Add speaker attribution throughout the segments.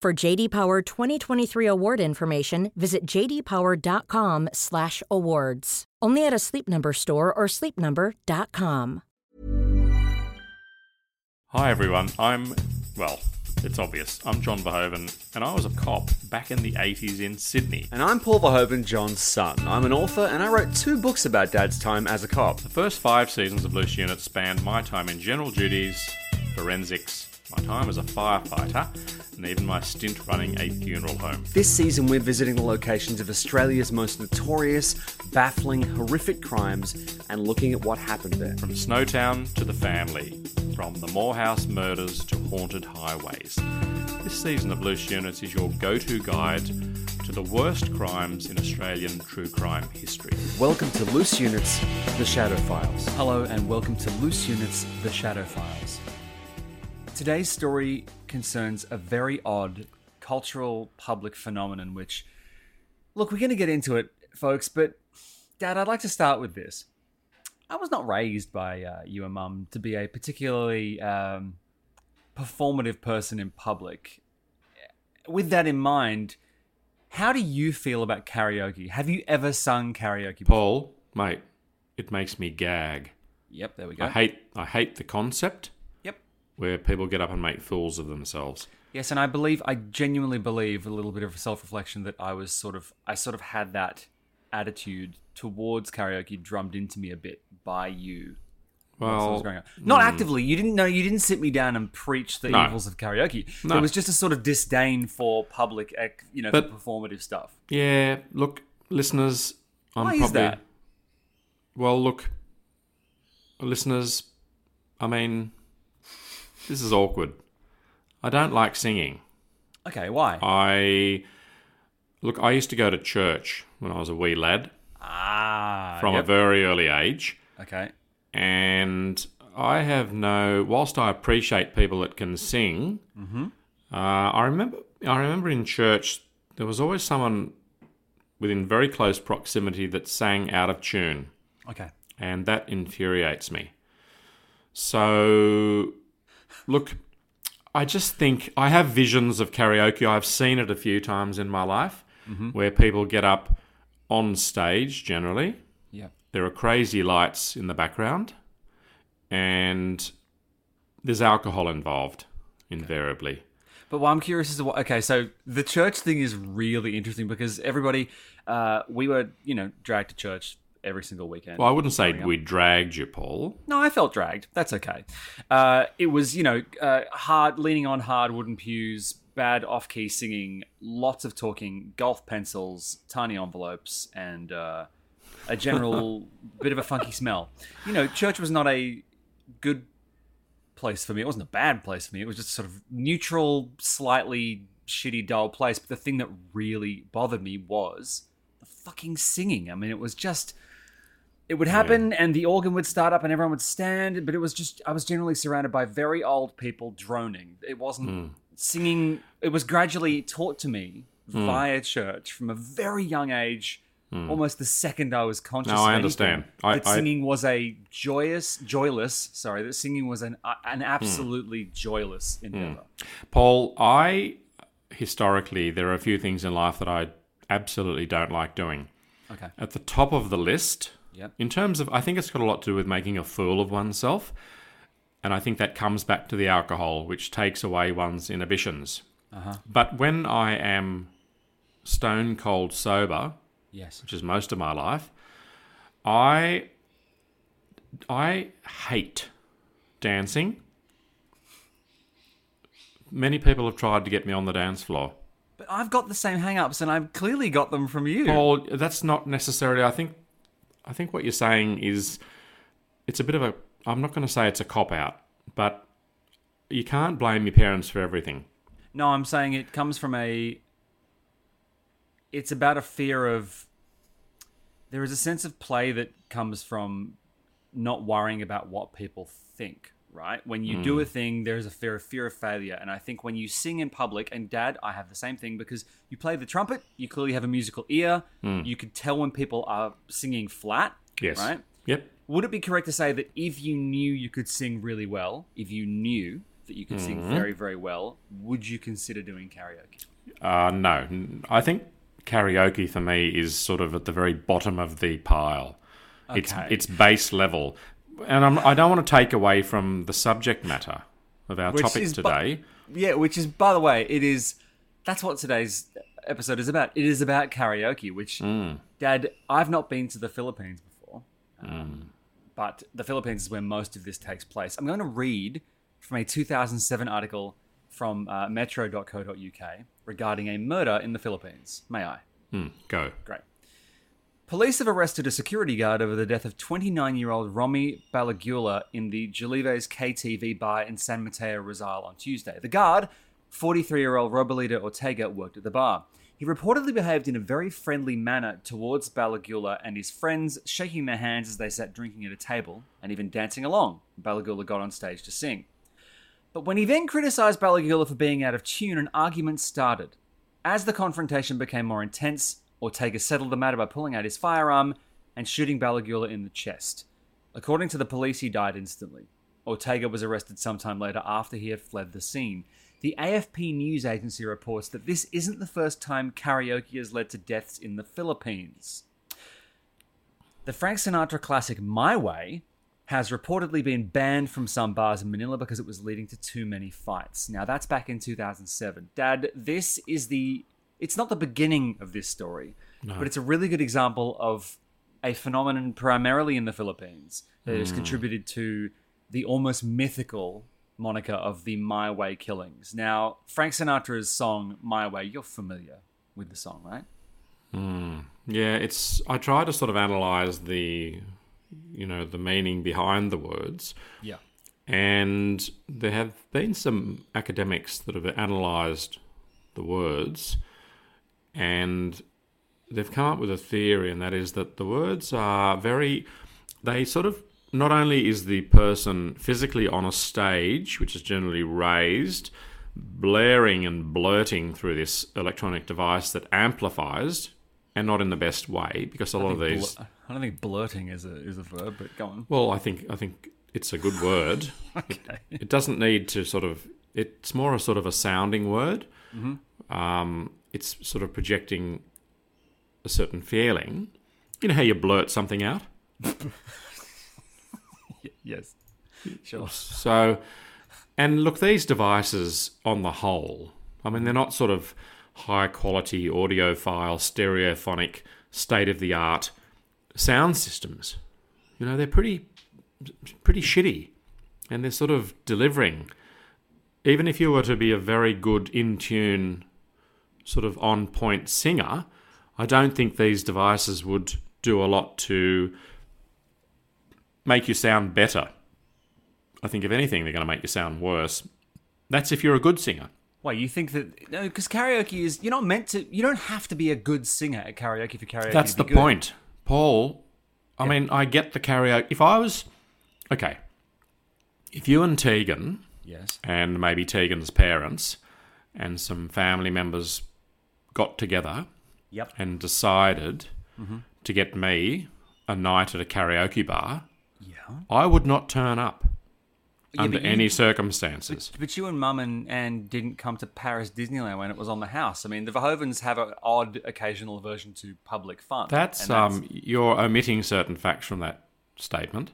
Speaker 1: For JD Power 2023 award information, visit jdpower.com/awards. Only at a Sleep Number store or sleepnumber.com.
Speaker 2: Hi everyone, I'm, well, it's obvious, I'm John Verhoeven, and I was a cop back in the 80s in Sydney.
Speaker 3: And I'm Paul Verhoeven, John's son. I'm an author and I wrote two books about Dad's time as a cop.
Speaker 2: The first five seasons of Loose Unit spanned my time in general duties, forensics, my time as a firefighter, and even my stint running a funeral home.
Speaker 3: This season, we're visiting the locations of Australia's most notorious, baffling, horrific crimes and looking at what happened there.
Speaker 2: From Snowtown to the family, from the Moorhouse murders to haunted highways. This season of Loose Units is your go to guide to the worst crimes in Australian true crime history.
Speaker 3: Welcome to Loose Units, The Shadow Files.
Speaker 4: Hello and welcome to Loose Units The Shadow Files. Today's story concerns a very odd cultural public phenomenon, which, look, we're going to get into it, folks, but Dad, I'd like to start with this. I was not raised by uh, you and Mum to be a particularly um, performative person in public. With that in mind, how do you feel about karaoke? Have you ever sung karaoke? before?
Speaker 2: Paul, mate, it makes me gag.
Speaker 4: Yep, there we go.
Speaker 2: I hate I hate the concept. Where people get up and make fools of themselves.
Speaker 4: Yes, and I believe, I genuinely believe, a little bit of self reflection that I was sort of, I sort of had that attitude towards karaoke drummed into me a bit by you. whilst I was
Speaker 2: Well,
Speaker 4: growing up. not hmm. actively. You didn't know. You didn't sit me down and preach the
Speaker 2: No.
Speaker 4: evils of karaoke.
Speaker 2: No.
Speaker 4: There was just a sort of disdain for public, you know,
Speaker 2: But-
Speaker 4: for performative stuff.
Speaker 2: yeah, look, listeners, I'm
Speaker 4: Why is
Speaker 2: probably
Speaker 4: that?
Speaker 2: Well, look, listeners, I mean, this is awkward. I don't like singing.
Speaker 4: Okay, why?
Speaker 2: I look, I used to go to church when I was a wee lad
Speaker 4: ah,
Speaker 2: from
Speaker 4: yep.
Speaker 2: a very early age.
Speaker 4: okay.
Speaker 2: and I have no. Whilst I appreciate people that can sing, uh, I remember. I remember in church there was always someone within very close proximity that sang out of tune,
Speaker 4: Okay.
Speaker 2: and that infuriates me. So, look, I just think I have visions of karaoke. I've seen it a few times in my life, where people get up on stage generally
Speaker 4: Yep.
Speaker 2: there are crazy lights in the background and there's alcohol involved invariably
Speaker 4: But what I'm curious is what. Okay, so the church thing is really interesting because everybody, uh, we were, you know, dragged to church every single weekend.
Speaker 2: well i wouldn't say we dragged you paul
Speaker 4: No, I felt dragged. That's okay. Uh, it was, you know, uh, hard, leaning on hard wooden pews, bad off key singing, lots of talking, golf pencils, tiny envelopes, and uh, a general bit of a funky smell. You know, church was not a good place for me. It wasn't a bad place for me. It was just sort of neutral, slightly shitty, dull place. But the thing that really bothered me was the fucking singing. I mean, it was just it would happen and the organ would start up and everyone would stand but it was just i was generally surrounded by very old people droning it wasn't
Speaker 2: Hmm.
Speaker 4: singing it was gradually taught to me via church from a very young age almost the second i was conscious
Speaker 2: No, Hmm. I understand. I-
Speaker 4: that
Speaker 2: I-
Speaker 4: singing was a joyous joyless sorry that singing was an uh,
Speaker 2: Hmm.
Speaker 4: an absolutely joyless endeavor
Speaker 2: paul i historically there are a few things in life that i absolutely don't like doing
Speaker 4: okay
Speaker 2: at the top of the list
Speaker 4: Yep.
Speaker 2: in terms of i think it's got a lot to do with making a fool of oneself and i think that comes back to the alcohol which takes away one's inhibitions uh-huh. But when I am stone cold sober,
Speaker 4: Yes.
Speaker 2: which is most of my life, I I hate dancing. Many people have tried to get me on the dance floor.
Speaker 4: But I've got the same hang-ups and I've clearly got them from you.
Speaker 2: Paul, that's not necessarily. I think, I think what you're saying is, it's a bit of a. I'm not going to say it's a cop out, but you can't blame your parents for everything.
Speaker 4: No, I'm saying it comes from a. It's about a fear of. There is a sense of play that comes from not worrying about what people think, right? When you do a mm. thing, there's a fear of fear of failure, and I think when you sing in public, and Dad, I have the same thing because you play the trumpet, you clearly have a musical ear, mm. you could tell when people are singing flat,
Speaker 2: Yes.
Speaker 4: right?
Speaker 2: Yep.
Speaker 4: Would it be correct to say that if you knew you could sing really well, if you knew that you could sing mm-hmm. very, very well, would you consider doing karaoke?
Speaker 2: Uh, no, I think karaoke for me is sort of at the very bottom of the pile. It's
Speaker 4: Okay.
Speaker 2: it's base level, and I'm, I don't want to take away from the subject matter of our
Speaker 4: Which
Speaker 2: topic
Speaker 4: is bu-
Speaker 2: today.
Speaker 4: Yeah, which is, by the way, it is. That's what today's episode is about. It is about karaoke. Which, Dad, I've not been to the Philippines before, um, but the Philippines is where most of this takes place. I'm going to read from a 2007 article from uh, Metro.co.uk regarding a murder in the Philippines. May I?
Speaker 2: Hmm, go.
Speaker 4: Great. Police have arrested a security guard over the death of 29 year old Romy Balagula in the Jalives KTV bar in San Mateo, Rizal on Tuesday. The guard, 43 year old Robalita Ortega, worked at the bar. He reportedly behaved in a very friendly manner towards Balagula and his friends, shaking their hands as they sat drinking at a table and even dancing along. Balagula got on stage to sing. But when he then criticised Balagula for being out of tune, an argument started. As the confrontation became more intense, Ortega settled the matter by pulling out his firearm and shooting Balagula in the chest. According to the police, he died instantly. Ortega was arrested sometime later after he had fled the scene. The AFP news agency reports that this isn't the first time karaoke has led to deaths in the Philippines. The Frank Sinatra classic My Way has reportedly been banned from some bars in Manila because it was leading to too many fights. Now that's back in 2007. Dad, this is the it's not the beginning of this story, but it's a really good example of a phenomenon primarily in the Philippines that has hmm. contributed to the almost mythical moniker of the My Way killings. Now, Frank Sinatra's song My Way, you're familiar with the song, right? Hmm.
Speaker 2: Yeah, it's. I try to sort of analyze the, you know, the meaning behind the words,
Speaker 4: Yeah.
Speaker 2: and there have been some academics that have analysed the words, and they've come up with a theory, and that is that the words are very. They sort of not only is the person physically on a stage, which is generally raised, blaring and blurting through this electronic device that amplifies, and not in the best way, because a lot of these.
Speaker 4: Bl- I don't think blurting is a is a verb, but go on.
Speaker 2: Well, I think I think it's a good word.
Speaker 4: Okay.
Speaker 2: It doesn't need to sort of. It's more a sort of a sounding word. Um, it's sort of projecting a certain feeling. You know how you blurt something out.
Speaker 4: yes. Sure.
Speaker 2: So, and look, these devices on the whole, I mean, they're not sort of high quality audiophile, stereophonic, state of the art sound systems. You know, they're pretty, pretty shitty, and they're sort of delivering. Even if you were to be a very good in tune, sort of on point singer, I don't think these devices would do a lot to make you sound better. I think if anything, they're going to make you sound worse. That's if you're a good singer.
Speaker 4: Why you think that? No, because karaoke is you're not meant to. You don't have to be a good singer at karaoke for karaoke.
Speaker 2: That's the
Speaker 4: good.
Speaker 2: point, Paul. I mean, I get the karaoke. If I was okay, if you and Tegan
Speaker 4: Yes.
Speaker 2: and maybe Tegan's parents and some family members got together
Speaker 4: Yep.
Speaker 2: and decided to get me a night at a karaoke bar,
Speaker 4: Yeah.
Speaker 2: I would not turn up
Speaker 4: Yeah,
Speaker 2: under
Speaker 4: you-
Speaker 2: any circumstances.
Speaker 4: But you and Mum and, and didn't come to Paris Disneyland when it was on the house. I mean, the Verhoevens have an odd occasional aversion to public fun.
Speaker 2: That's, um, you're omitting certain facts from that statement.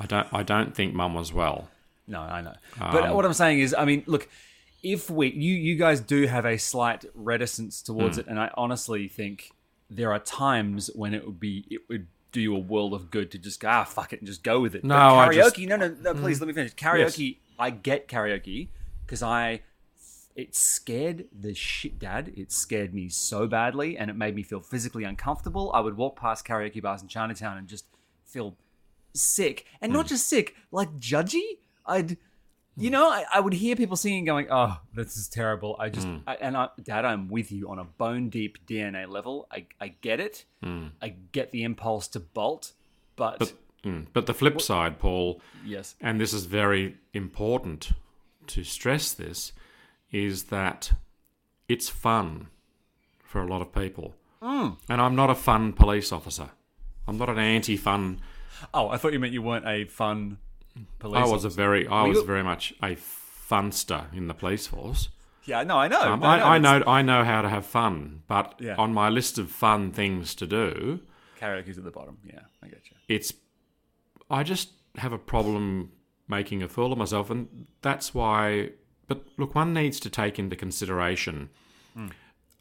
Speaker 2: I don't I don't think Mum was well.
Speaker 4: No, I know. But what I'm saying is, I mean, look, if we you you guys do have a slight reticence towards
Speaker 2: Hmm.
Speaker 4: it, and I honestly think there are times when it would be it would do you a world of good to just go ah fuck it and just go with it.
Speaker 2: No,
Speaker 4: But karaoke.
Speaker 2: just- Hmm.
Speaker 4: no, no, no. Please let me finish. Karaoke. I get karaoke because I it scared the shit dad. It scared me so badly and it made me feel physically uncomfortable. I would walk past karaoke bars in Chinatown and just feel sick. And not just sick, like judgy. I'd you know, I, I would hear people singing going, Oh, this is terrible. I just I, and I, Dad, I'm with you on a bone deep DNA level. I, I get it. I get the impulse to bolt, but,
Speaker 2: But mm, but the flip side, Paul,
Speaker 4: yes.
Speaker 2: and this is very important to stress this, is that it's fun for a lot of people.
Speaker 4: Hmm.
Speaker 2: And I'm not a fun police officer. I'm not an anti-fun.
Speaker 4: Oh, I thought you meant you weren't a fun police.
Speaker 2: I was a very, I was very much a funster in the police force.
Speaker 4: Yeah, no, I know.
Speaker 2: Um,
Speaker 4: no,
Speaker 2: I,
Speaker 4: no,
Speaker 2: I know, I know how to have fun, but
Speaker 4: Yeah.
Speaker 2: on my list of fun things to do,
Speaker 4: Karaoke's at the bottom. Yeah, I get you.
Speaker 2: it's I just have a problem making a fool of myself, and that's why. But look, one needs to take into consideration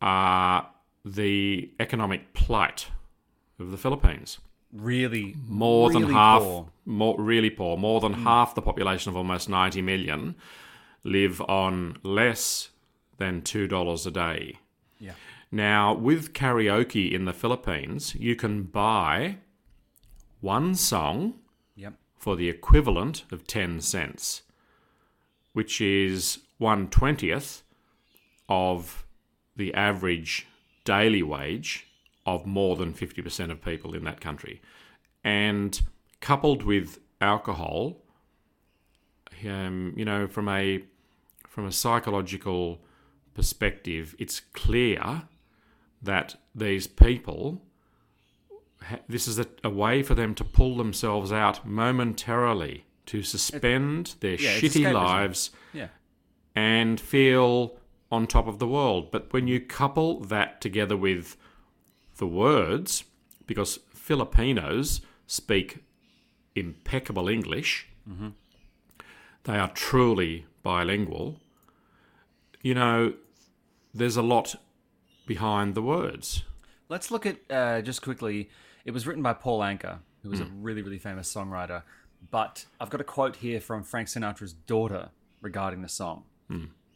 Speaker 2: uh, the economic plight of the Philippines.
Speaker 4: Really,
Speaker 2: More than half,
Speaker 4: poor.
Speaker 2: more really poor. More than half the population of almost ninety million live on less than two dollars a day.
Speaker 4: Yeah.
Speaker 2: Now, with karaoke in the Philippines, you can buy one song
Speaker 4: Yep.
Speaker 2: for the equivalent of 10 cents, which is one twentieth of the average daily wage of more than 50% of people in that country. And coupled with alcohol, um, you know, from a from a psychological perspective, it's clear that these people this is a, a way for them to pull themselves out momentarily to suspend their
Speaker 4: yeah,
Speaker 2: shitty lives
Speaker 4: Yeah.
Speaker 2: and feel on top of the world. But when you couple that together with the words, because Filipinos speak impeccable English, they are truly bilingual, you know, there's a lot behind the words.
Speaker 4: Let's look at uh, just quickly. It was written by Paul Anka, who was a really, really famous songwriter. But I've got a quote here from Frank Sinatra's daughter regarding the song.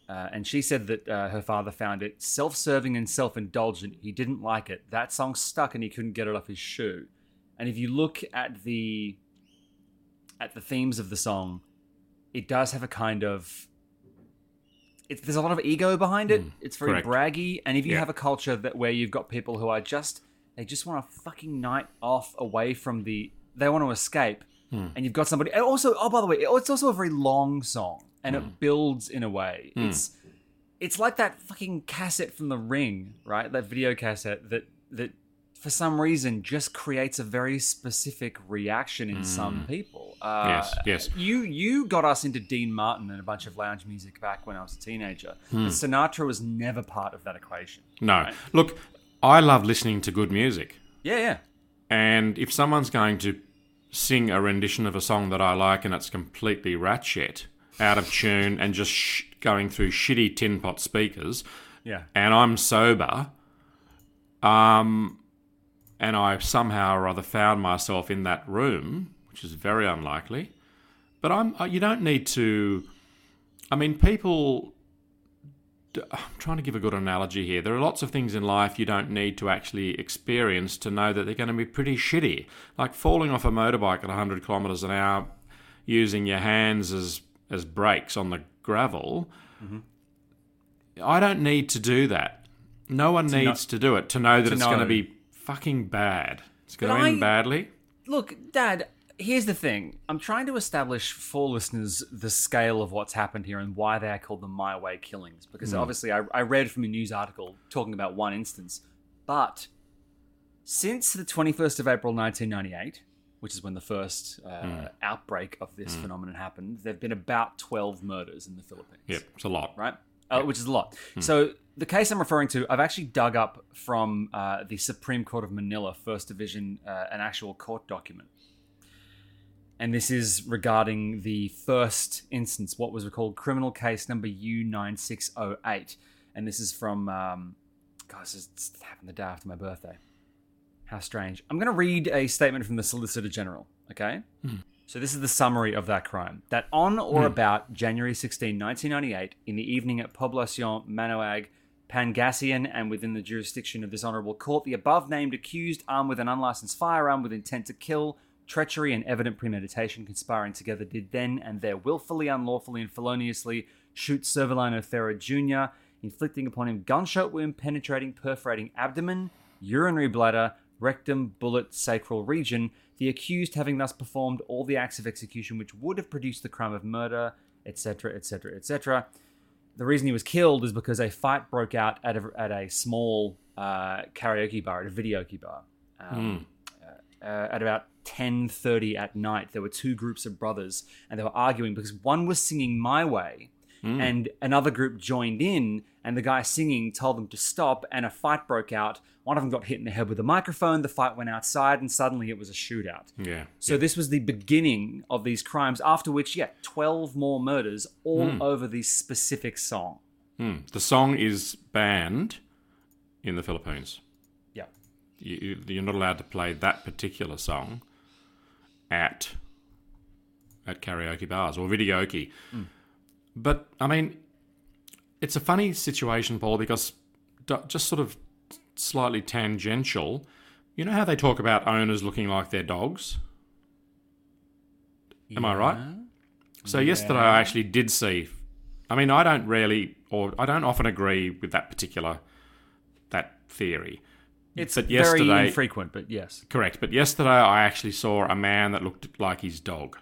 Speaker 4: Uh, and she said that uh, her father found it self serving and self indulgent. He didn't like it. That song stuck and he couldn't get it off his shoe. And if you look at the at the themes of the song, it does have a kind of it's, there's a lot of ego behind it. it's very
Speaker 2: correct.
Speaker 4: braggy, and if you
Speaker 2: Yeah.
Speaker 4: have a culture that where you've got people who are just they just want a fucking night off away from the they want to escape, and you've got somebody. And also, oh by the way, it's also a very long song, and it hmm. builds in a way. Hmm. It's it's like that fucking cassette from The Ring, right? That video cassette that that for some reason just creates a very specific reaction in some hmm. people. Uh,
Speaker 2: Yes, yes.
Speaker 4: You you got us into Dean Martin and a bunch of lounge music back when I was a teenager. But Sinatra was never part of that equation.
Speaker 2: No.
Speaker 4: Right.
Speaker 2: Look, I love listening to good music.
Speaker 4: Yeah, yeah.
Speaker 2: And if someone's going to sing a rendition of a song that I like and it's completely rat shit, out of tune, and just sh- going through shitty tin pot speakers,
Speaker 4: Yeah.
Speaker 2: and I'm sober, um, and I somehow or other found myself in that room, which is very unlikely, but I'm you don't need to. I mean, people. I'm trying to give a good analogy here. There are lots of things in life you don't need to actually experience to know that they're going to be pretty shitty. Like falling off a motorbike at 100 kilometres an hour, using your hands as as brakes on the gravel. I don't need to do that. No one
Speaker 4: know-
Speaker 2: needs to do it to know that
Speaker 4: to
Speaker 2: it's going to be fucking bad. It's going
Speaker 4: But
Speaker 2: to end
Speaker 4: I-
Speaker 2: badly.
Speaker 4: Look, Dad, here's the thing. I'm trying to establish for listeners the scale of what's happened here and why they are called the My Way killings. Because hmm. obviously, I, I read from a news article talking about one instance. But since the 21st of April 1998, which is when the first uh, outbreak of this phenomenon happened, there have been about 12 murders in the Philippines
Speaker 2: Yep, it's a lot.
Speaker 4: right? Uh, which is a lot. So the case I'm referring to, I've actually dug up from uh, the Supreme Court of Manila, First Division, uh, an actual court document. and this is regarding the first instance, what was called criminal case number U9608. And this is from, um, guys, it's happened the day after my birthday. How strange. I'm going to read a statement from the Solicitor General, okay? Hmm. So this is the summary of that crime. That on or hmm. about January 16, 1998, in the evening at Poblacion Manaoag, Pangasinan, and within the jurisdiction of this honourable court, the above named accused, armed with an unlicensed firearm with intent to kill, treachery, and evident premeditation conspiring together, did then and there willfully, unlawfully, and feloniously shoot Servilino Thera Jr., inflicting upon him gunshot wound penetrating, perforating abdomen, urinary bladder, rectum, bullet, sacral region, the accused having thus performed all the acts of execution which would have produced the crime of murder, etc., etc., etc. The reason he was killed is because a fight broke out at a, at a small uh, karaoke bar, at a videoke bar. Um, uh, at about 10.30 at night, there were two groups of brothers, and they were arguing because one was singing My Way, and another group joined in, and the guy singing told them to stop, and a fight broke out. One of them got hit in the head with a microphone, the fight went outside, and suddenly it was a shootout.
Speaker 2: Yeah.
Speaker 4: So this was the beginning of these crimes, after which, yeah, 12 more murders all over this specific song.
Speaker 2: Hmm. The song is banned in the Philippines.
Speaker 4: Yeah.
Speaker 2: You, you- you're not allowed to play that particular song at at karaoke bars or videoke. But I mean, it's a funny situation, Paul, because just sort of slightly tangential. You know how they talk about owners looking like their dogs? Am I right? So yesterday I actually did see. I mean, I don't really, or I don't often agree with that particular that theory.
Speaker 4: It's
Speaker 2: But
Speaker 4: very infrequent, but yes.
Speaker 2: Correct. But yesterday I actually saw a man that looked like his dog.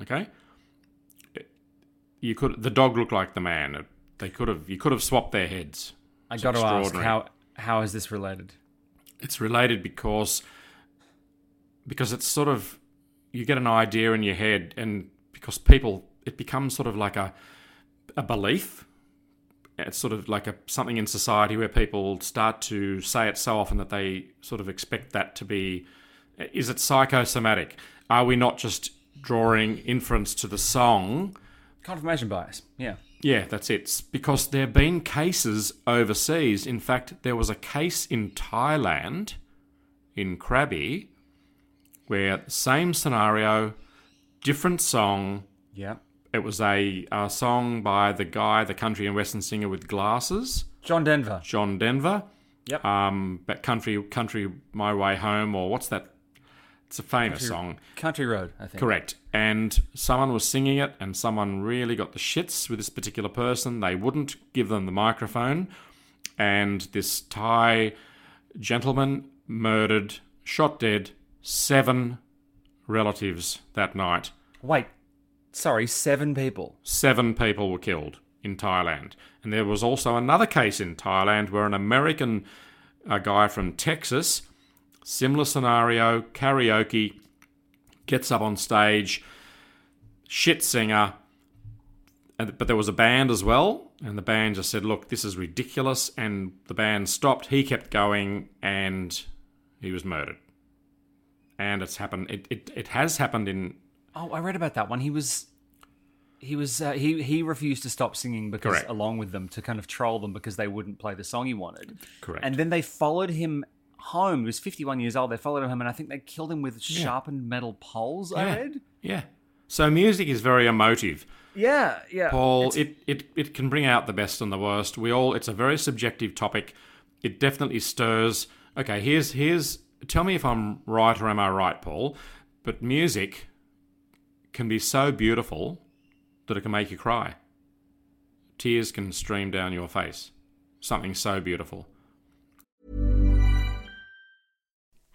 Speaker 2: Okay? You could the dog looked like the man. They could have you could have swapped their heads.
Speaker 4: I got to ask, how, how is this related?
Speaker 2: It's related because because it's sort of you get an idea in your head and because people it becomes sort of like a a belief it's sort of like a something in society where people start to say it so often that they sort of expect that to be is it psychosomatic are we not just drawing inference to the song
Speaker 4: Confirmation bias. Yeah.
Speaker 2: Yeah, that's it. Because there have been cases overseas. In fact, there was a case in Thailand, in Krabi, where same scenario, different song.
Speaker 4: Yeah.
Speaker 2: It was a, a song by the guy, the country and western singer with glasses,
Speaker 4: John Denver.
Speaker 2: John Denver.
Speaker 4: Yep.
Speaker 2: Um, but country, country, my way home, or what's that? It's a famous song.
Speaker 4: Country Road, I think.
Speaker 2: Correct. And someone was singing it, and someone really got the shits with this particular person. They wouldn't give them the microphone. And this Thai gentleman murdered, shot dead, seven relatives that night.
Speaker 4: Wait. Sorry, seven people.
Speaker 2: Seven people were killed in Thailand. And there was also another case in Thailand where an American a guy from Texas, similar scenario, karaoke, gets up on stage, shit singer, but there was a band as well, and the band just said, "Look, this is ridiculous," and the band stopped. He kept going, and he was murdered. And it's happened. It it, it has happened in
Speaker 4: Oh, I read about that one. He was. He was uh, he he refused to stop singing because
Speaker 2: Correct.
Speaker 4: along with them to kind of troll them because they wouldn't play the song he wanted.
Speaker 2: Correct.
Speaker 4: And then they followed him home. He was 51 years old. They followed him and I think they killed him with sharpened metal poles. I
Speaker 2: yeah,
Speaker 4: read.
Speaker 2: yeah. So music is very emotive.
Speaker 4: Yeah, yeah.
Speaker 2: Paul, it, it, it can bring out the best and the worst. We all it's a very subjective topic. It definitely stirs. Okay, here's here's tell me if I'm right or am I right, Paul? But music can be so beautiful that it can make you cry. Tears can stream down your face. Something so beautiful.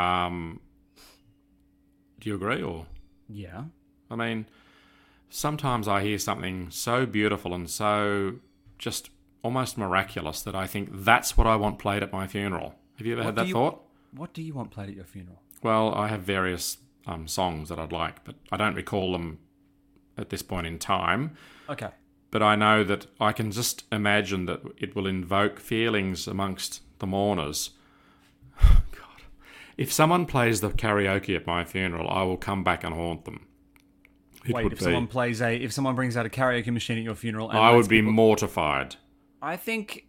Speaker 2: Um, do you agree, or
Speaker 4: Yeah.
Speaker 2: I mean, sometimes I hear something so beautiful and so just almost miraculous that I think that's what I want played at my funeral. Have you ever
Speaker 4: What
Speaker 2: had that
Speaker 4: you-
Speaker 2: thought?
Speaker 4: What do you want played at your funeral?
Speaker 2: Well, I have various um, songs that I'd like, but I don't recall them at this point in time.
Speaker 4: Okay.
Speaker 2: But I know that I can just imagine that it will invoke feelings amongst the mourners. If someone plays the karaoke at my funeral, I will come back and haunt them. It
Speaker 4: Wait, if
Speaker 2: be-
Speaker 4: someone plays a, if someone brings out a karaoke machine at your funeral, and
Speaker 2: I would be
Speaker 4: people-
Speaker 2: mortified.
Speaker 4: I think.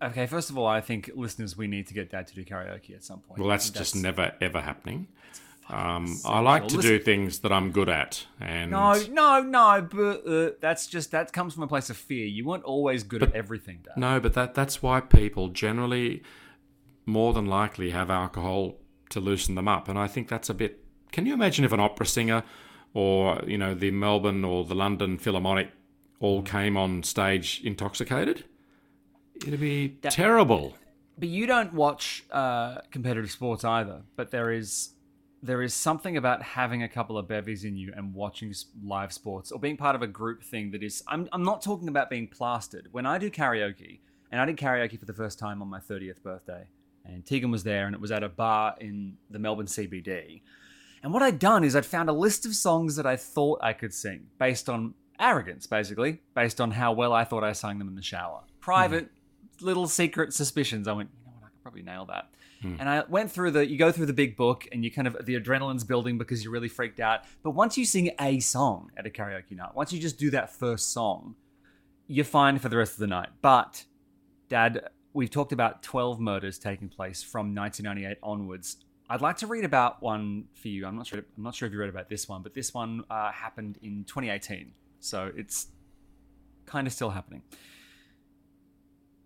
Speaker 4: Okay, first of all, I think listeners, we need to get Dad to do karaoke at some point.
Speaker 2: Well, that's,
Speaker 4: think
Speaker 2: just never ever happening. Um, I like to do things that I'm good at, and
Speaker 4: No, no, no, but uh, that's just that comes from a place of fear. You weren't always good at everything, Dad.
Speaker 2: no, but that that's why people generally more than likely have alcohol to loosen them up, and I think that's a bit. Can you imagine if an opera singer, or you know, the Melbourne or the London Philharmonic, all came on stage intoxicated? It'd be terrible.
Speaker 4: But you don't watch uh, competitive sports either. But there is there is something about having a couple of bevies in you and watching live sports or being part of a group thing that is. I'm I'm not talking about being plastered. When I do karaoke, and I did karaoke for the first time on my 30th birthday, and Tegan was there, and it was at a bar in the Melbourne CBD. And what I'd done is I'd found a list of songs that I thought I could sing based on arrogance, basically, based on how well I thought I sang them in the shower. Private, mm-hmm. little secret suspicions. I went, you know what, I could probably nail that. Mm. And I went through the, you go through the big book and you kind of, the adrenaline's building because you're really freaked out. But once you sing a song at a karaoke night, once you just do that first song, you're fine for the rest of the night. But, Dad, we've talked about 12 murders taking place from 1998 onwards. I'd like to read about one for you. I'm not sure. I'm not sure if you read about this one, but this one uh, happened in 2018, so it's kind of still happening.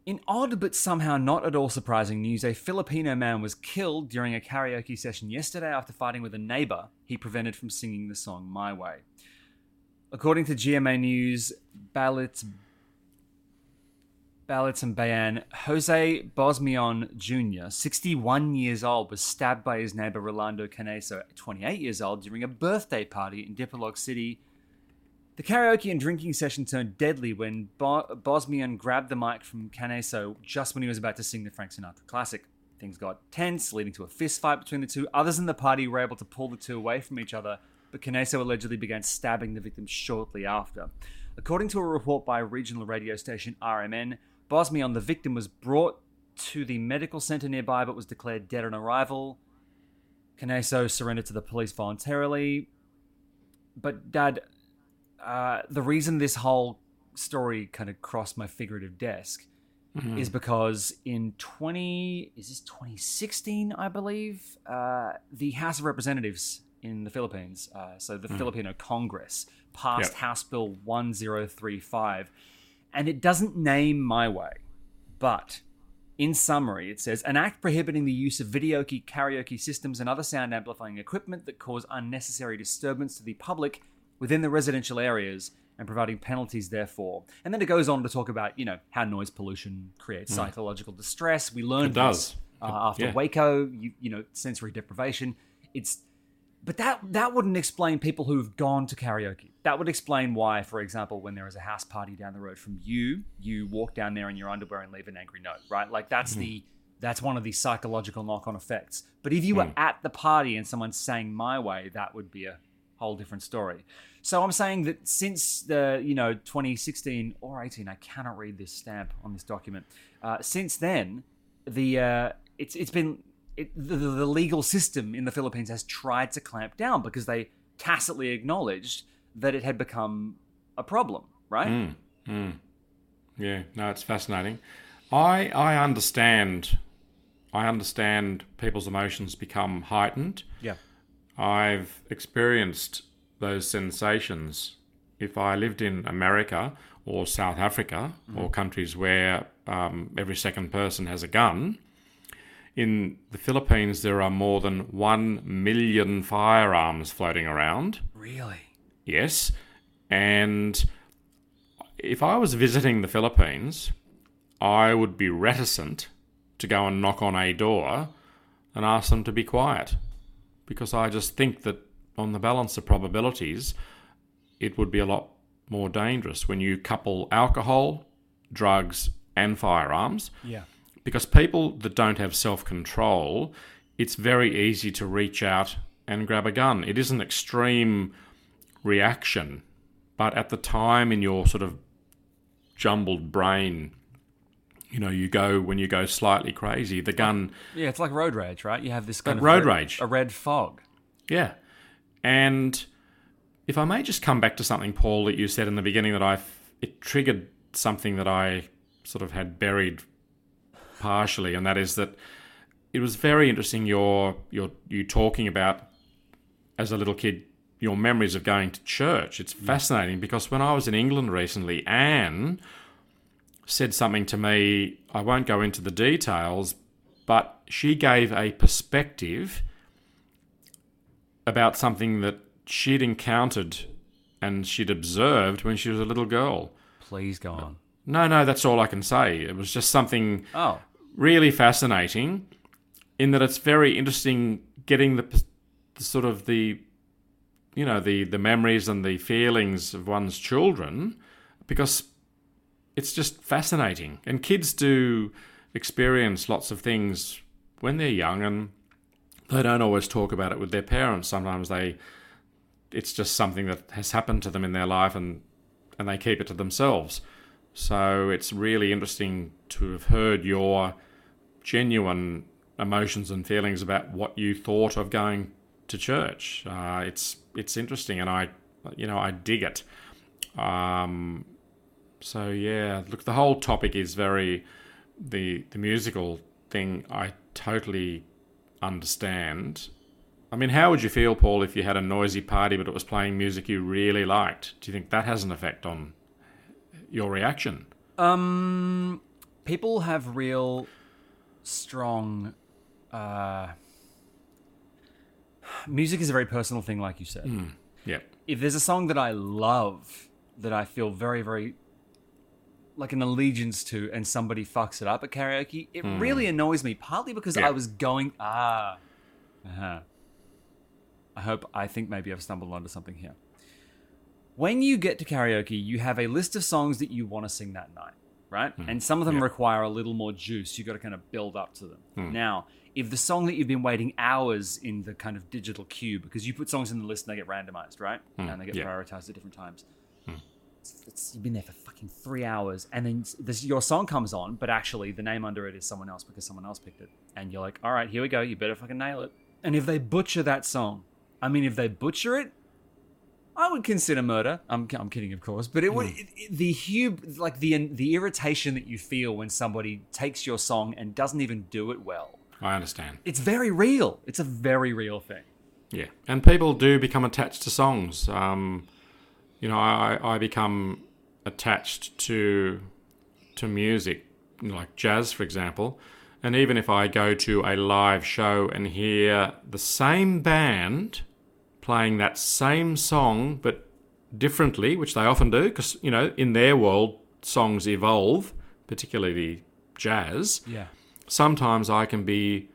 Speaker 4: In odd but somehow not at all surprising news, a Filipino man was killed during a karaoke session yesterday after fighting with a neighbor he prevented from singing the song My Way. According to GMA News, Ballots Ballots and Bayan, Jose Bosmion Jr., 61 years old, was stabbed by his neighbor Rolando Caneso, 28 years old, during a birthday party in Dipolog City. The karaoke and drinking session turned deadly when Bo- grabbed the mic from Caneso just when he was about to sing the Frank Sinatra classic. Things got tense, leading to a fist fight between the two. Others in the party were able to pull the two away from each other, but Caneso allegedly began stabbing the victim shortly after. According to a report by regional radio station RMN, Bosmian, the victim, was brought to the medical center nearby but was declared dead on arrival. Caneso surrendered to the police voluntarily. But, Dad, uh, the reason this whole story kind of crossed my figurative desk is because in 20 is this 2016 i believe uh, the house of representatives in the philippines uh, so the filipino congress passed
Speaker 2: Yep.
Speaker 4: house bill 1035 and it doesn't name my way but in summary, it says an act prohibiting the use of videoke karaoke systems and other sound amplifying equipment that cause unnecessary disturbance to the public within the residential areas and providing penalties therefore. And then it goes on to talk about, you know, how noise pollution creates psychological distress. We learned
Speaker 2: It does.
Speaker 4: this, uh, after
Speaker 2: yeah.
Speaker 4: Waco, you, you know, sensory deprivation. It's but that that wouldn't explain people who've gone to karaoke. That would explain why, for example, when there is a house party down the road from you, you walk down there in your underwear and leave an angry note, right? Like that's the that's one of the psychological knock-on effects. But if you were at the party and someone sang "My Way," that would be a whole different story. So I'm saying that since the you know 2016 or 18, I cannot read this stamp on this document. Uh, since then, the uh, it's it's been it, the, the legal system in the Philippines has tried to clamp down because they tacitly acknowledged that it had become a problem, right?
Speaker 2: mm Yeah, no, it's fascinating. I I understand. I understand people's emotions become heightened.
Speaker 4: Yeah.
Speaker 2: I've experienced those sensations. If I lived in America or South Africa or countries where um, every second person has a gun, in the Philippines there are more than one million firearms floating around.
Speaker 4: Really?
Speaker 2: Yes. And if I was visiting the Philippines, I would be reticent to go and knock on a door and ask them to be quiet because I just think that on the balance of probabilities, it would be a lot more dangerous when you couple alcohol, drugs, and firearms
Speaker 4: Yeah.
Speaker 2: Because people that don't have self control, it's very easy to reach out and grab a gun. It is an extreme reaction, but at the time in your sort of jumbled brain, you know, you go when you go slightly crazy, the gun,
Speaker 4: Yeah, it's like road rage, right? You have this kind of
Speaker 2: road
Speaker 4: red-
Speaker 2: rage.
Speaker 4: a red fog.
Speaker 2: yeah. And if I may just come back to something, Paul, that you said in the beginning that I, it triggered something that I sort of had buried partially, and that is that it was very interesting your your you talking about as a little kid your memories of going to church. It's mm. fascinating because when I was in England recently, Anne said something to me. I won't go into the details, but she gave a perspective about something that she'd encountered and she'd observed when she was a little girl.
Speaker 4: Please go on.
Speaker 2: No, no, that's all I can say. It was just something
Speaker 4: Oh,
Speaker 2: really fascinating in that it's very interesting getting the, the sort of the you know the the memories and the feelings of one's children because it's just fascinating. And kids do experience lots of things when they're young and they don't always talk about it with their parents. Sometimes they it's just something that has happened to them in their life and and they keep it to themselves so it's really interesting to have heard your genuine emotions and feelings about what you thought of going to church. Uh, it's it's interesting, and I, you know, I dig it. Um, so yeah, look, the whole topic is very the the musical thing. I totally understand. I mean, how would you feel, Paul, if you had a noisy party but it was playing music you really liked? Do you think that has an effect on your reaction?
Speaker 4: Um, people have real strong. Uh, music is a very personal thing, like you said.
Speaker 2: Yeah.
Speaker 4: If there's a song that I love that I feel very, very like an allegiance to, and somebody fucks it up at karaoke, it really annoys me. Partly because
Speaker 2: Yeah.
Speaker 4: I was going ah, uh-huh. I hope I think maybe I've stumbled onto something here. When you get to karaoke, you have a list of songs that you want to sing that night, right? Hmm. And some of them require a little more juice. You've got to kind of build up to them. Hmm. Now, if the song that you've been waiting hours in the kind of digital queue, because you put songs in the list and they get randomized, right? Hmm. And they get
Speaker 2: yeah.
Speaker 4: prioritized at different times. It's, it's, you've been there for fucking three hours, and then this, your song comes on, but actually the name under it is someone else because someone else picked it. And you're like, all right, here we go. You better fucking nail it. And if they butcher that song, I mean, if they butcher it, I would consider murder. I'm, I'm kidding, of course, but it would it, it- the hub like the the irritation that you feel when somebody takes your song and doesn't even do it well.
Speaker 2: I understand.
Speaker 4: It's very real. It's a very real thing.
Speaker 2: Yeah, and people do become attached to songs. Um, you know, I, I become attached to to music, like jazz, for example. And even if I go to a live show and hear the same band playing that same song but differently, which they often do, because you know in their world songs evolve, particularly jazz.
Speaker 4: Yeah.
Speaker 2: Sometimes I can be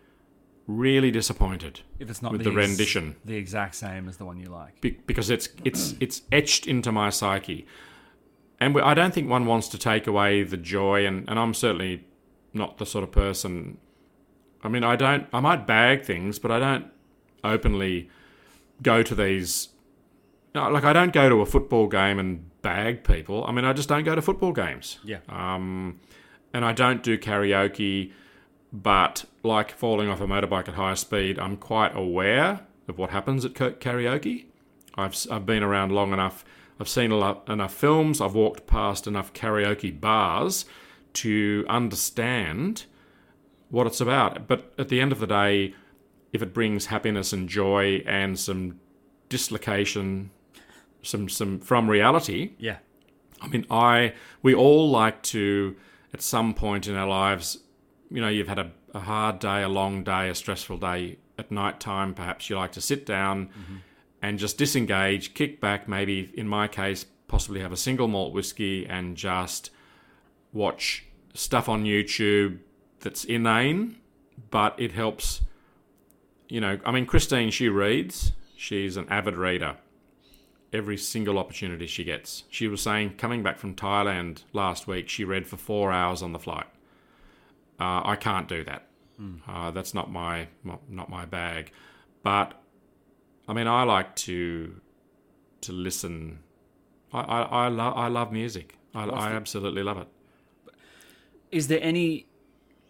Speaker 2: really disappointed
Speaker 4: If it's not
Speaker 2: with
Speaker 4: the
Speaker 2: the
Speaker 4: ex-
Speaker 2: rendition
Speaker 4: the exact same as the one you like.
Speaker 2: be- because it's it's it's etched into my psyche, and I don't think one wants to take away the joy. And, and I'm certainly not the sort of person. I mean, I don't. I might bag things, but I don't openly go to these. no, Like I don't go to a football game and bag people. I mean, I just don't go to football games.
Speaker 4: Yeah.
Speaker 2: Um, and I don't do karaoke, but like falling off a motorbike at high speed, I'm quite aware of what happens at karaoke. I've, I've been around long enough. I've seen a lot, enough films. I've walked past enough karaoke bars to understand what it's about. But at the end of the day, if it brings happiness and joy and some dislocation, some some from reality,
Speaker 4: Yeah.
Speaker 2: I mean, I we all like to at some point in our lives, you know, you've had a, a hard day, a long day, a stressful day at night time. Perhaps you like to sit down mm-hmm. and just disengage, kick back. Maybe in my case, possibly have a single malt whiskey and just watch stuff on YouTube that's inane, but it helps. You know, I mean, Christine, she reads. She's an avid reader every single opportunity she gets. She was saying, coming back from Thailand last week, she read for four hours on the flight. Uh, I can't do that. Uh, that's not my not my bag. But I mean, I like to to listen. I I, I love I love music. I, I absolutely love it.
Speaker 4: Is there any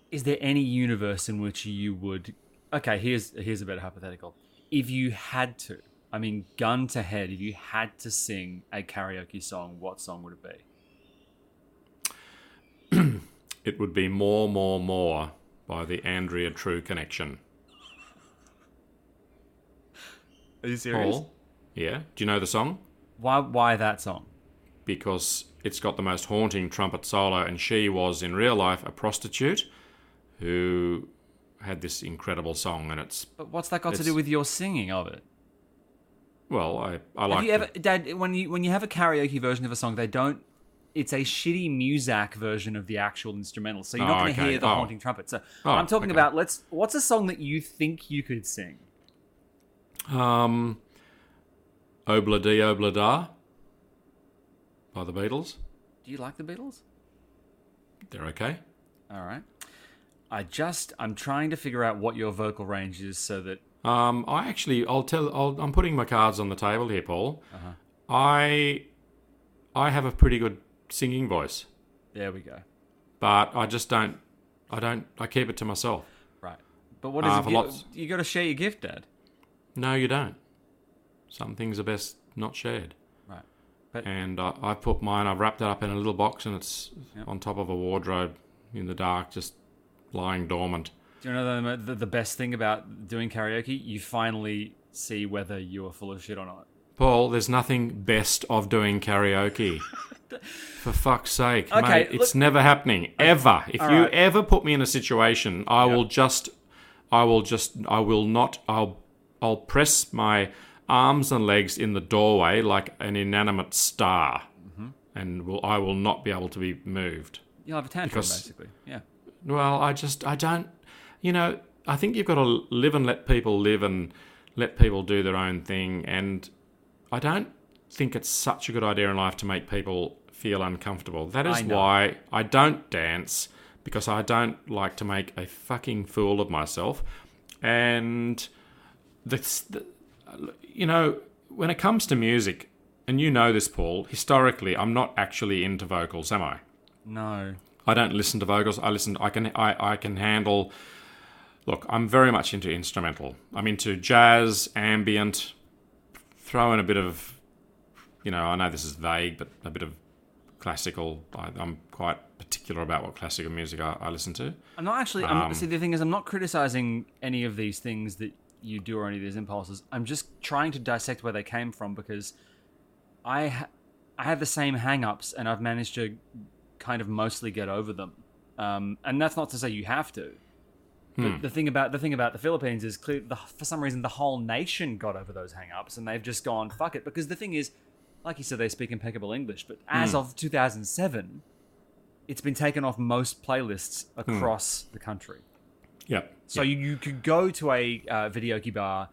Speaker 4: is there any universe in which you would Okay, here's here's a better hypothetical. If you had to, I mean gun to head, if you had to sing a karaoke song, what song would it be?
Speaker 2: It would be more, more, more by the Andrea True Connection.
Speaker 4: Are you serious?
Speaker 2: Paul, yeah. Do you know the song?
Speaker 4: Why why that song?
Speaker 2: because it's got the most haunting trumpet solo, and she was in real life a prostitute who had this incredible song, and it's
Speaker 4: But what's that got to do with your singing of it?
Speaker 2: well, I I
Speaker 4: Have
Speaker 2: like.
Speaker 4: you ever, Dad? When you when you have a karaoke version of a song, they don't. It's a shitty Muzak version of the actual instrumental, so you're not
Speaker 2: Oh,
Speaker 4: going to
Speaker 2: okay.
Speaker 4: hear the
Speaker 2: Oh.
Speaker 4: haunting trumpet. So
Speaker 2: Oh,
Speaker 4: I'm talking
Speaker 2: okay.
Speaker 4: about let's. What's a song that you think you could sing?
Speaker 2: um, Obla Di Obla Da by the Beatles.
Speaker 4: Do you like the Beatles?
Speaker 2: They're okay.
Speaker 4: All right. I just I'm trying to figure out what your vocal range is so that
Speaker 2: Um, I actually, I'll tell. I'll, I'm putting my cards on the table here, Paul.
Speaker 4: Uh-huh.
Speaker 2: I I have a pretty good singing voice,
Speaker 4: there we go.
Speaker 2: but I just don't. I don't. I keep it to myself.
Speaker 4: Right. But what is
Speaker 2: Uh,
Speaker 4: it?
Speaker 2: for
Speaker 4: You,
Speaker 2: lots-
Speaker 4: you got to share your gift, Dad.
Speaker 2: No, you don't. Some things are best not shared.
Speaker 4: Right. But
Speaker 2: And I, I put mine. I've wrapped it up in a little box, and it's on top of a wardrobe in the dark, just lying dormant.
Speaker 4: do you know the, the the best thing about doing karaoke? You finally see whether you are full of shit or not.
Speaker 2: Paul, there's nothing best of doing karaoke. For fuck's sake,
Speaker 4: Okay,
Speaker 2: mate, it's never happening ever. If you
Speaker 4: right.
Speaker 2: ever put me in a situation, I will just, I will just, I will not. I'll, I'll press my arms and legs in the doorway like an inanimate star,
Speaker 4: Mm-hmm.
Speaker 2: and will I will not be able to be moved.
Speaker 4: You'll have a tantrum,
Speaker 2: Because-
Speaker 4: basically. Yeah.
Speaker 2: Well, I just, I don't, you know, I think you've got to live and let people live and let people do their own thing. And I don't think it's such a good idea in life to make people feel uncomfortable. That is
Speaker 4: I
Speaker 2: why I don't dance because I don't like to make a fucking fool of myself. And the, the you know, when it comes to music, and you know this, Paul, historically, I'm not actually into vocals, am I?
Speaker 4: No.
Speaker 2: I don't listen to vocals. I listen. I can. I, I can handle. Look, I'm very much into instrumental. I'm into jazz, ambient. Throw in a bit of, you know, I know this is vague, but a bit of classical. I, I'm quite particular about what classical music I, I listen to.
Speaker 4: I'm not actually. I'm,
Speaker 2: Um,
Speaker 4: see, the thing is, I'm not criticizing any of these things that you do or any of these impulses. I'm just trying to dissect where they came from because I ha- I have the same hang-ups and I've managed to kind of mostly get over them. Um, and that's not to say you have to. But the thing about the thing about the Philippines is clear. The, for some reason, the whole nation got over those hang-ups, and they've just gone fuck it. Because the thing is, like you said, they speak impeccable English. But as of 2007, it's been taken off most playlists across the country.
Speaker 2: Yeah.
Speaker 4: So you, you could go to a uh, videoke bar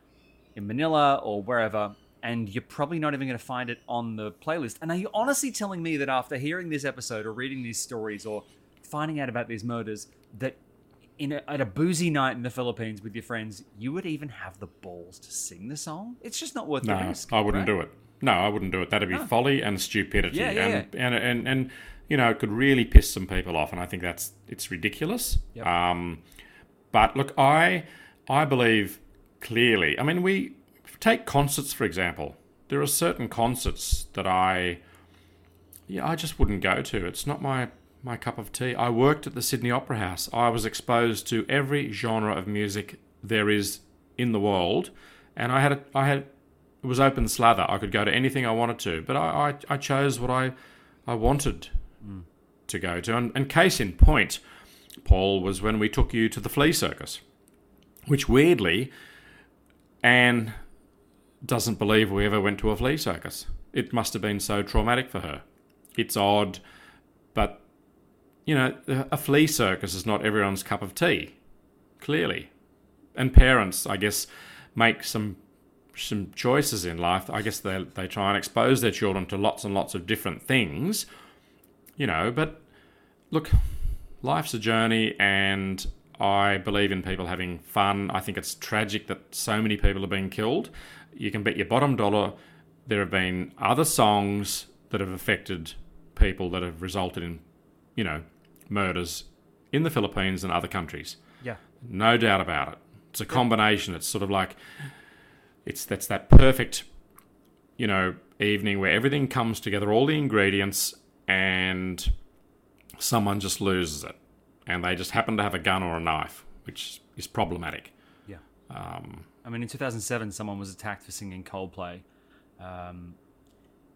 Speaker 4: in Manila or wherever, and you're probably not even going to find it on the playlist. And are you honestly telling me that after hearing this episode or reading these stories or finding out about these murders, that in a, at a boozy night in the Philippines with your friends, you would even have the balls to sing the song? It's just not worth the
Speaker 2: No,
Speaker 4: risk.
Speaker 2: I wouldn't do it. No, I wouldn't do it. That'd be folly and stupidity,
Speaker 4: Yeah, yeah,
Speaker 2: and, and and and you know, it could really piss some people off. And I think that's it's ridiculous.
Speaker 4: Yep.
Speaker 2: Um, but look, I I believe clearly. I mean, we take concerts for example. There are certain concerts that I yeah I just wouldn't go to. It's not my my cup of tea. I worked at the Sydney Opera House. I was exposed to every genre of music there is in the world, and I had a, I had it was open slather. I could go to anything I wanted to, but I, I, I chose what I I wanted hmm. to go to. And, and case in point, Paul, was when we took you to the flea circus, which weirdly, Anne doesn't believe we ever went to a flea circus. It must have been so traumatic for her. It's odd, but you know, a flea circus is not everyone's cup of tea, clearly. And parents, I guess, make some some choices in life. I guess they they try and expose their children to lots and lots of different things, you know. But look, life's a journey, and I believe in people having fun. I think it's tragic that so many people are being killed. You can bet your bottom dollar there have been other songs that have affected people that have resulted in, you know, murders in the Philippines and other countries.
Speaker 4: Yeah.
Speaker 2: No doubt about it. It's a combination. It's sort of like it's that's that perfect, you know, evening where everything comes together, all the ingredients, and someone just loses it, and they just happen to have a gun or a knife, which is problematic.
Speaker 4: Yeah.
Speaker 2: Um,
Speaker 4: I mean, in 2007, someone was attacked for singing Coldplay. Um,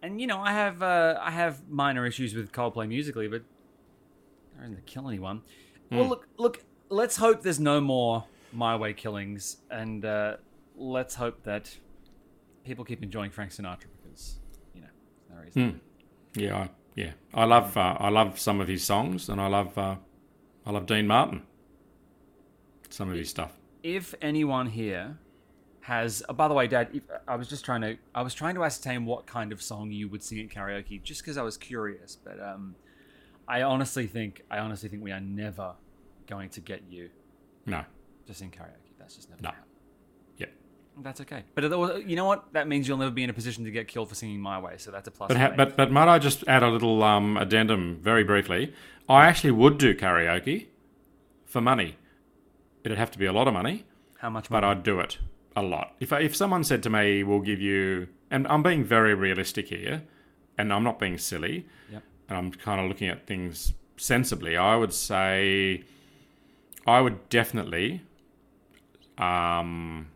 Speaker 4: and you know, I have uh, I have minor issues with Coldplay musically, but I didn't kill anyone. Well, look, look. Let's hope there's no more My Way killings, and uh, let's hope that people keep enjoying Frank Sinatra because you know, no reason.
Speaker 2: yeah, I, yeah. I love uh, I love some of his songs, and I love uh, I love Dean Martin. Some of his stuff.
Speaker 4: if anyone here has uh, by the way dad if, i was just trying to i was trying to ascertain what kind of song you would sing at karaoke just because i was curious but um i honestly think i honestly think we are never going to get you
Speaker 2: No.
Speaker 4: to sing karaoke that's just never
Speaker 2: No.
Speaker 4: gonna happen.
Speaker 2: Yep.
Speaker 4: that's okay but you know what that means you'll never be in a position to get killed for singing my way so that's a plus
Speaker 2: But ha- but but might I just add a little um, addendum very briefly? I actually would do karaoke for money. It'd have to be a lot of money,
Speaker 4: how much
Speaker 2: but? I'd do it a lot. If I, if someone said to me, "We'll give you," and I'm being very realistic here, and I'm not being silly,
Speaker 4: Yep.
Speaker 2: and I'm kind of looking at things sensibly. I would say, I would definitely um,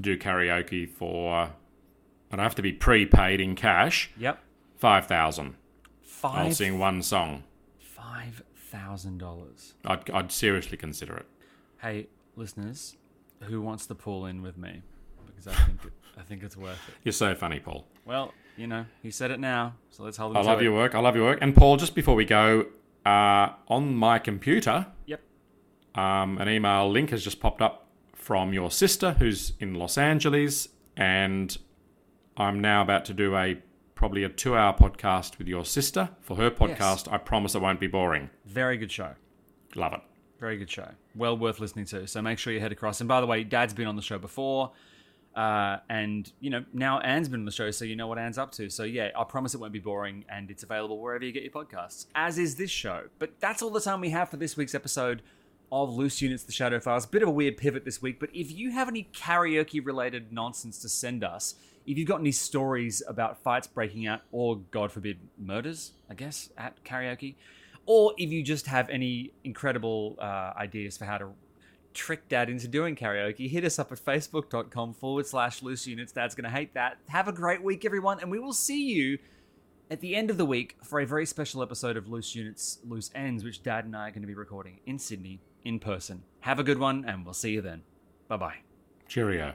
Speaker 2: do karaoke for, but I have to be prepaid in cash.
Speaker 4: yep
Speaker 2: Five thousand.
Speaker 4: Five.
Speaker 2: I'll sing one song.
Speaker 4: five thousand dollars
Speaker 2: I'd, I'd seriously consider it.
Speaker 4: hey listeners who wants to pull in with me because i think it, i think it's worth it
Speaker 2: You're so funny, Paul.
Speaker 4: Well, you know, he said it now, so let's hold
Speaker 2: I love
Speaker 4: it.
Speaker 2: your work. I love your work. And Paul, just before we go, uh, on my computer,
Speaker 4: Yep.
Speaker 2: um, an email link has just popped up from your sister who's in Los Angeles, and I'm now about to do a probably a two-hour podcast with your sister for her podcast. I promise it won't be boring.
Speaker 4: Very good show.
Speaker 2: Love it.
Speaker 4: Very good show. Well worth listening to. So make sure you head across. And by the way, Dad's been on the show before. Uh, and, you know, now Anne's been on the show, so you know what Anne's up to. So, yeah, I promise it won't be boring, and it's available wherever you get your podcasts, as is this show. But that's all the time we have for this week's episode of Loose Units The Shadow Files. Bit of a weird pivot this week, but if you have any karaoke related nonsense to send us, if you've got any stories about fights breaking out, or God forbid, murders, I guess, at karaoke, or if you just have any incredible uh, ideas for how to trick dad into doing karaoke, hit us up at facebook.com forward slash loose units. Dad's going to hate that. Have a great week, everyone, and we will see you at the end of the week for a very special episode of Loose Units, Loose Ends, which dad and I are going to be recording in Sydney in person. Have a good one, and we'll see you then. Bye bye.
Speaker 2: Cheerio.